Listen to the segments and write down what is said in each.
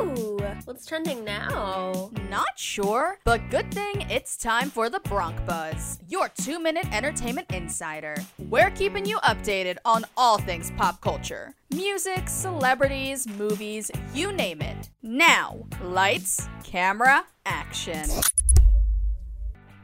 Ooh, what's trending now? Not sure, but good thing it's time for the Bronc Buzz, your two minute entertainment insider. We're keeping you updated on all things pop culture music, celebrities, movies, you name it. Now, lights, camera, action.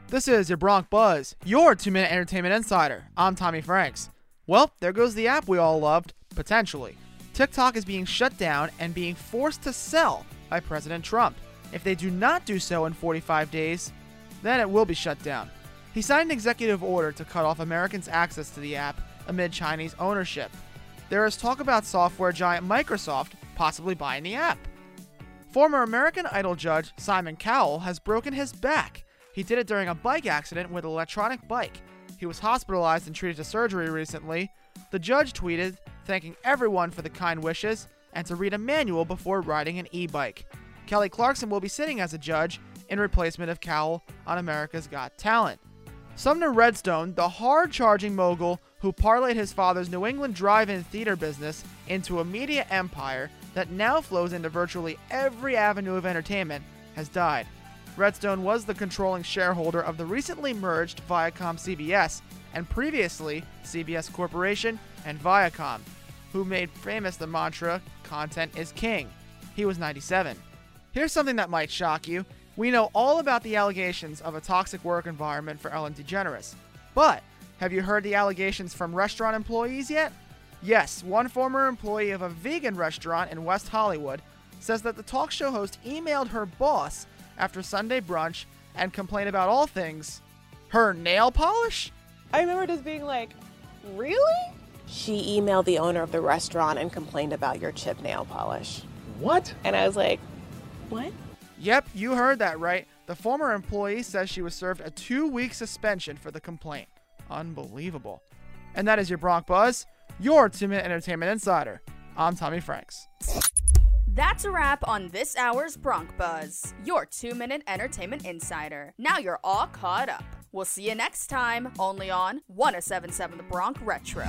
This is your Bronc Buzz, your two minute entertainment insider. I'm Tommy Franks. Well, there goes the app we all loved, potentially. TikTok is being shut down and being forced to sell by President Trump. If they do not do so in 45 days, then it will be shut down. He signed an executive order to cut off Americans' access to the app amid Chinese ownership. There is talk about software giant Microsoft possibly buying the app. Former American Idol judge Simon Cowell has broken his back. He did it during a bike accident with an electronic bike. He was hospitalized and treated to surgery recently. The judge tweeted thanking everyone for the kind wishes and to read a manual before riding an e bike. Kelly Clarkson will be sitting as a judge in replacement of Cowell on America's Got Talent. Sumner Redstone, the hard charging mogul who parlayed his father's New England drive in theater business into a media empire that now flows into virtually every avenue of entertainment, has died. Redstone was the controlling shareholder of the recently merged Viacom CBS and previously CBS Corporation and Viacom, who made famous the mantra, content is king. He was 97. Here's something that might shock you. We know all about the allegations of a toxic work environment for Ellen DeGeneres. But have you heard the allegations from restaurant employees yet? Yes, one former employee of a vegan restaurant in West Hollywood says that the talk show host emailed her boss after Sunday brunch and complained about all things her nail polish? I remember just being like, really? She emailed the owner of the restaurant and complained about your chip nail polish. What? And I was like, what? Yep, you heard that right. The former employee says she was served a two week suspension for the complaint. Unbelievable. And that is your Bronc Buzz, your two minute entertainment insider. I'm Tommy Franks. That's a wrap on this hour's Bronc Buzz, your two minute entertainment insider. Now you're all caught up. We'll see you next time, only on 1077 The Bronc Retro.